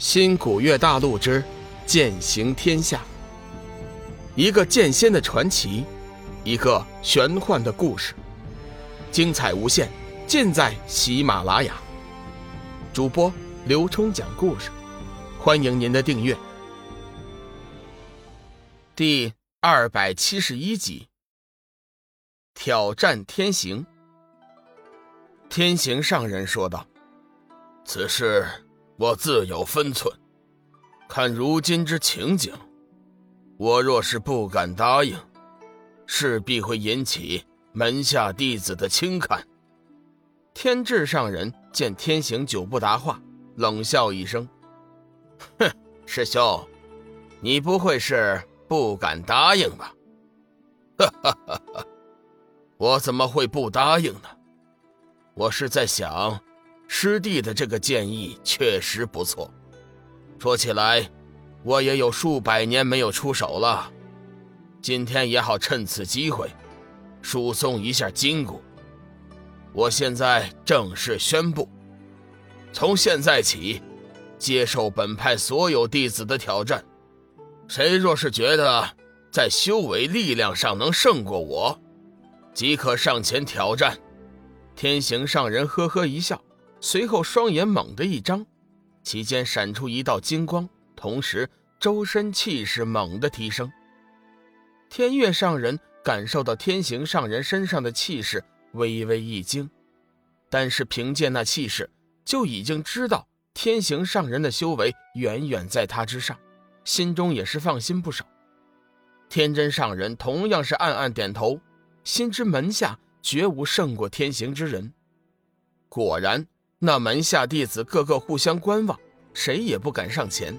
新古月大陆之剑行天下，一个剑仙的传奇，一个玄幻的故事，精彩无限，尽在喜马拉雅。主播刘冲讲故事，欢迎您的订阅。第二百七十一集，挑战天行。天行上人说道：“此事。”我自有分寸，看如今之情景，我若是不敢答应，势必会引起门下弟子的轻看。天智上人见天行久不答话，冷笑一声：“哼，师兄，你不会是不敢答应吧？”“哈哈哈哈我怎么会不答应呢？我是在想。”师弟的这个建议确实不错。说起来，我也有数百年没有出手了，今天也好趁此机会，输送一下筋骨。我现在正式宣布，从现在起，接受本派所有弟子的挑战。谁若是觉得在修为力量上能胜过我，即可上前挑战。天行上人呵呵一笑。随后，双眼猛地一张，其间闪出一道金光，同时周身气势猛地提升。天月上人感受到天行上人身上的气势，微微一惊，但是凭借那气势，就已经知道天行上人的修为远远在他之上，心中也是放心不少。天真上人同样是暗暗点头，心知门下绝无胜过天行之人。果然。那门下弟子个个互相观望，谁也不敢上前，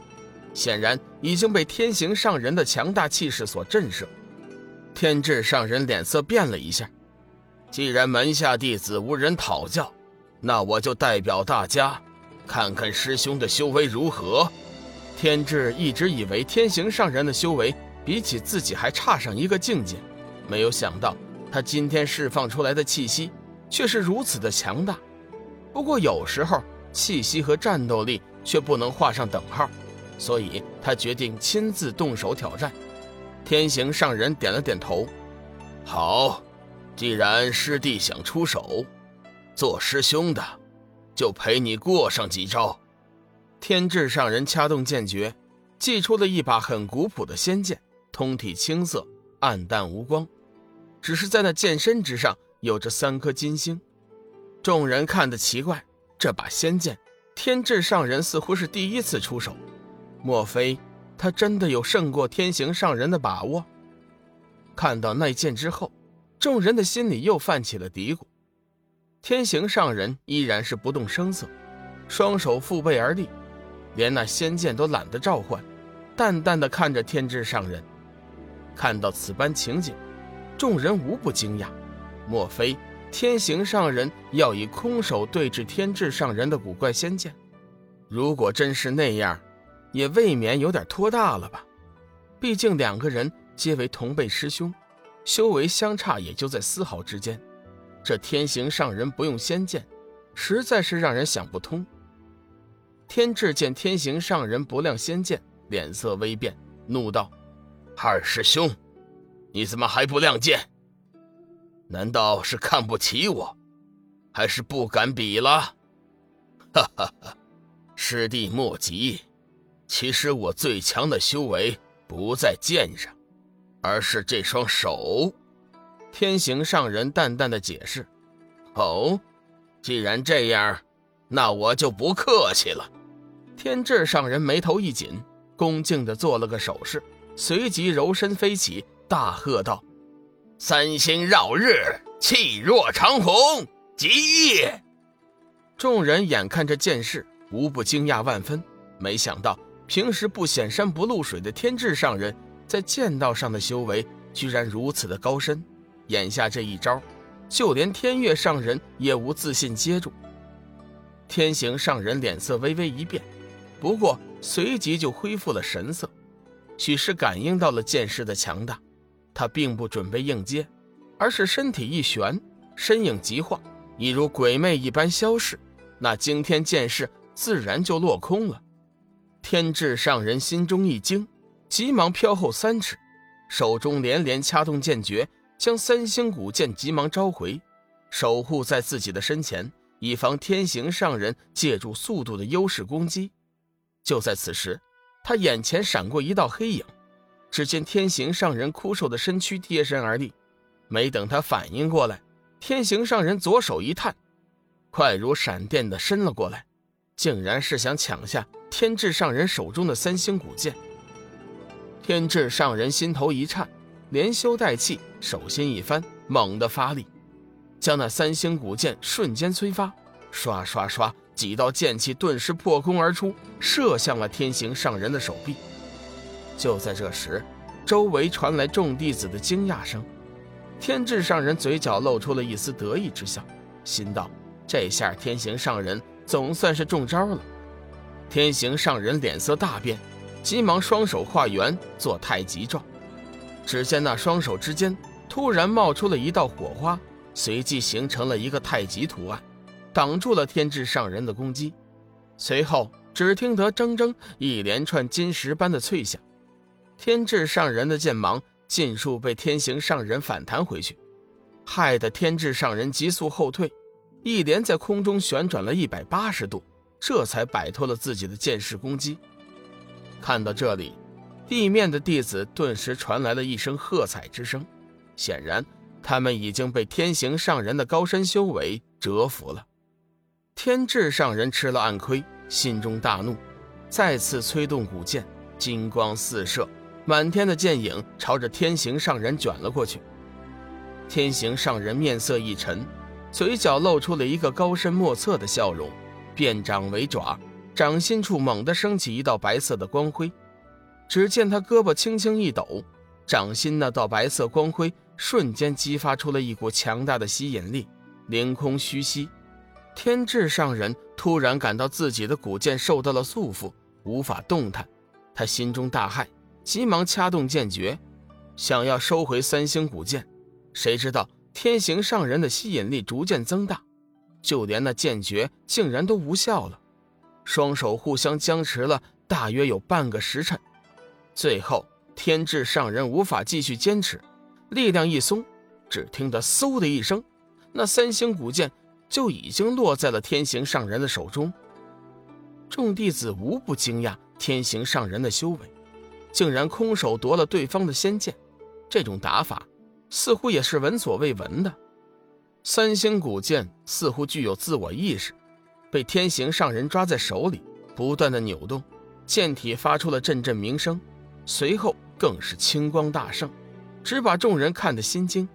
显然已经被天行上人的强大气势所震慑。天智上人脸色变了一下，既然门下弟子无人讨教，那我就代表大家，看看师兄的修为如何。天智一直以为天行上人的修为比起自己还差上一个境界，没有想到他今天释放出来的气息却是如此的强大。不过有时候气息和战斗力却不能画上等号，所以他决定亲自动手挑战。天行上人点了点头：“好，既然师弟想出手，做师兄的就陪你过上几招。”天智上人掐动剑诀，祭出了一把很古朴的仙剑，通体青色，暗淡无光，只是在那剑身之上有着三颗金星。众人看得奇怪，这把仙剑，天智上人似乎是第一次出手，莫非他真的有胜过天行上人的把握？看到那剑之后，众人的心里又泛起了嘀咕。天行上人依然是不动声色，双手负背而立，连那仙剑都懒得召唤，淡淡的看着天智上人。看到此般情景，众人无不惊讶，莫非？天行上人要以空手对峙天智上人的古怪仙剑，如果真是那样，也未免有点拖大了吧？毕竟两个人皆为同辈师兄，修为相差也就在丝毫之间。这天行上人不用仙剑，实在是让人想不通。天智见天行上人不亮仙剑，脸色微变，怒道：“二师兄，你怎么还不亮剑？”难道是看不起我，还是不敢比了？哈哈哈！师弟莫急，其实我最强的修为不在剑上，而是这双手。天行上人淡淡的解释：“哦，既然这样，那我就不客气了。”天智上人眉头一紧，恭敬的做了个手势，随即柔身飞起，大喝道。三星绕日，气若长虹，极也！众人眼看着剑势，无不惊讶万分。没想到平时不显山不露水的天智上人，在剑道上的修为居然如此的高深。眼下这一招，就连天月上人也无自信接住。天行上人脸色微微一变，不过随即就恢复了神色，许是感应到了剑势的强大。他并不准备应接，而是身体一旋，身影急晃，一如鬼魅一般消逝。那惊天剑势自然就落空了。天智上人心中一惊，急忙飘后三尺，手中连连掐动剑诀，将三星古剑急忙召回，守护在自己的身前，以防天行上人借助速度的优势攻击。就在此时，他眼前闪过一道黑影，只见天行上人枯瘦的身躯贴身而立，没等他反应过来，天行上人左手一探，快如闪电的伸了过来，竟然是想抢下。天智上人手中的三星古剑，天智上人心头一颤，连羞带气，手心一翻，猛地发力，将那三星古剑瞬间催发，刷刷刷，几道剑气顿时破空而出，射向了天行上人的手臂。就在这时，周围传来众弟子的惊讶声，天智上人嘴角露出了一丝得意之笑，心道：这下天行上人总算是中招了。天行上人脸色大变，急忙双手化圆做太极状。只见那双手之间突然冒出了一道火花，随即形成了一个太极图案，挡住了天智上人的攻击。随后只听得铮铮一连串金石般的脆响，天智上人的剑芒尽数被天行上人反弹回去，害得天智上人急速后退，一连在空中旋转了一百八十度。这才摆脱了自己的剑势攻击。看到这里，地面的弟子顿时传来了一声喝彩之声。显然，他们已经被天行上人的高深修为折服了。天智上人吃了暗亏，心中大怒，再次催动古剑，金光四射，满天的剑影朝着天行上人卷了过去。天行上人面色一沉，嘴角露出了一个高深莫测的笑容。变掌为爪，掌心处猛地升起一道白色的光辉。只见他胳膊轻轻一抖，掌心那道白色光辉瞬间激发出了一股强大的吸引力，凌空虚息。天智上人突然感到自己的古剑受到了束缚，无法动弹。他心中大骇，急忙掐动剑诀，想要收回三星古剑。谁知道天行上人的吸引力逐渐增大。就连那剑诀竟然都无效了，双手互相僵持了大约有半个时辰，最后天智上人无法继续坚持，力量一松，只听得嗖的一声，那三星古剑就已经落在了天行上人的手中。众弟子无不惊讶天行上人的修为，竟然空手夺了对方的仙剑，这种打法似乎也是闻所未闻的。三星古剑似乎具有自我意识，被天行上人抓在手里，不断的扭动，剑体发出了阵阵鸣声，随后更是青光大盛，只把众人看得心惊。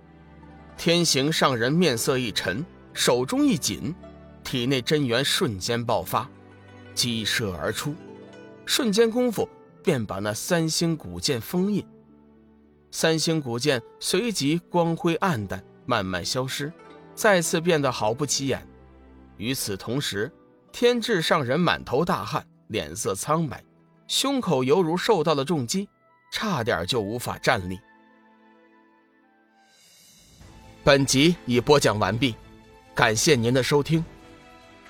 天行上人面色一沉，手中一紧，体内真元瞬间爆发，激射而出，瞬间功夫便把那三星古剑封印。三星古剑随即光辉暗淡，慢慢消失。再次变得好不起眼。与此同时，天智上人满头大汗，脸色苍白，胸口犹如受到了重击，差点就无法站立。本集已播讲完毕，感谢您的收听。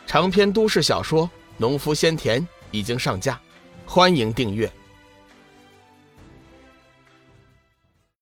长篇都市小说《农夫先田》已经上架，欢迎订阅。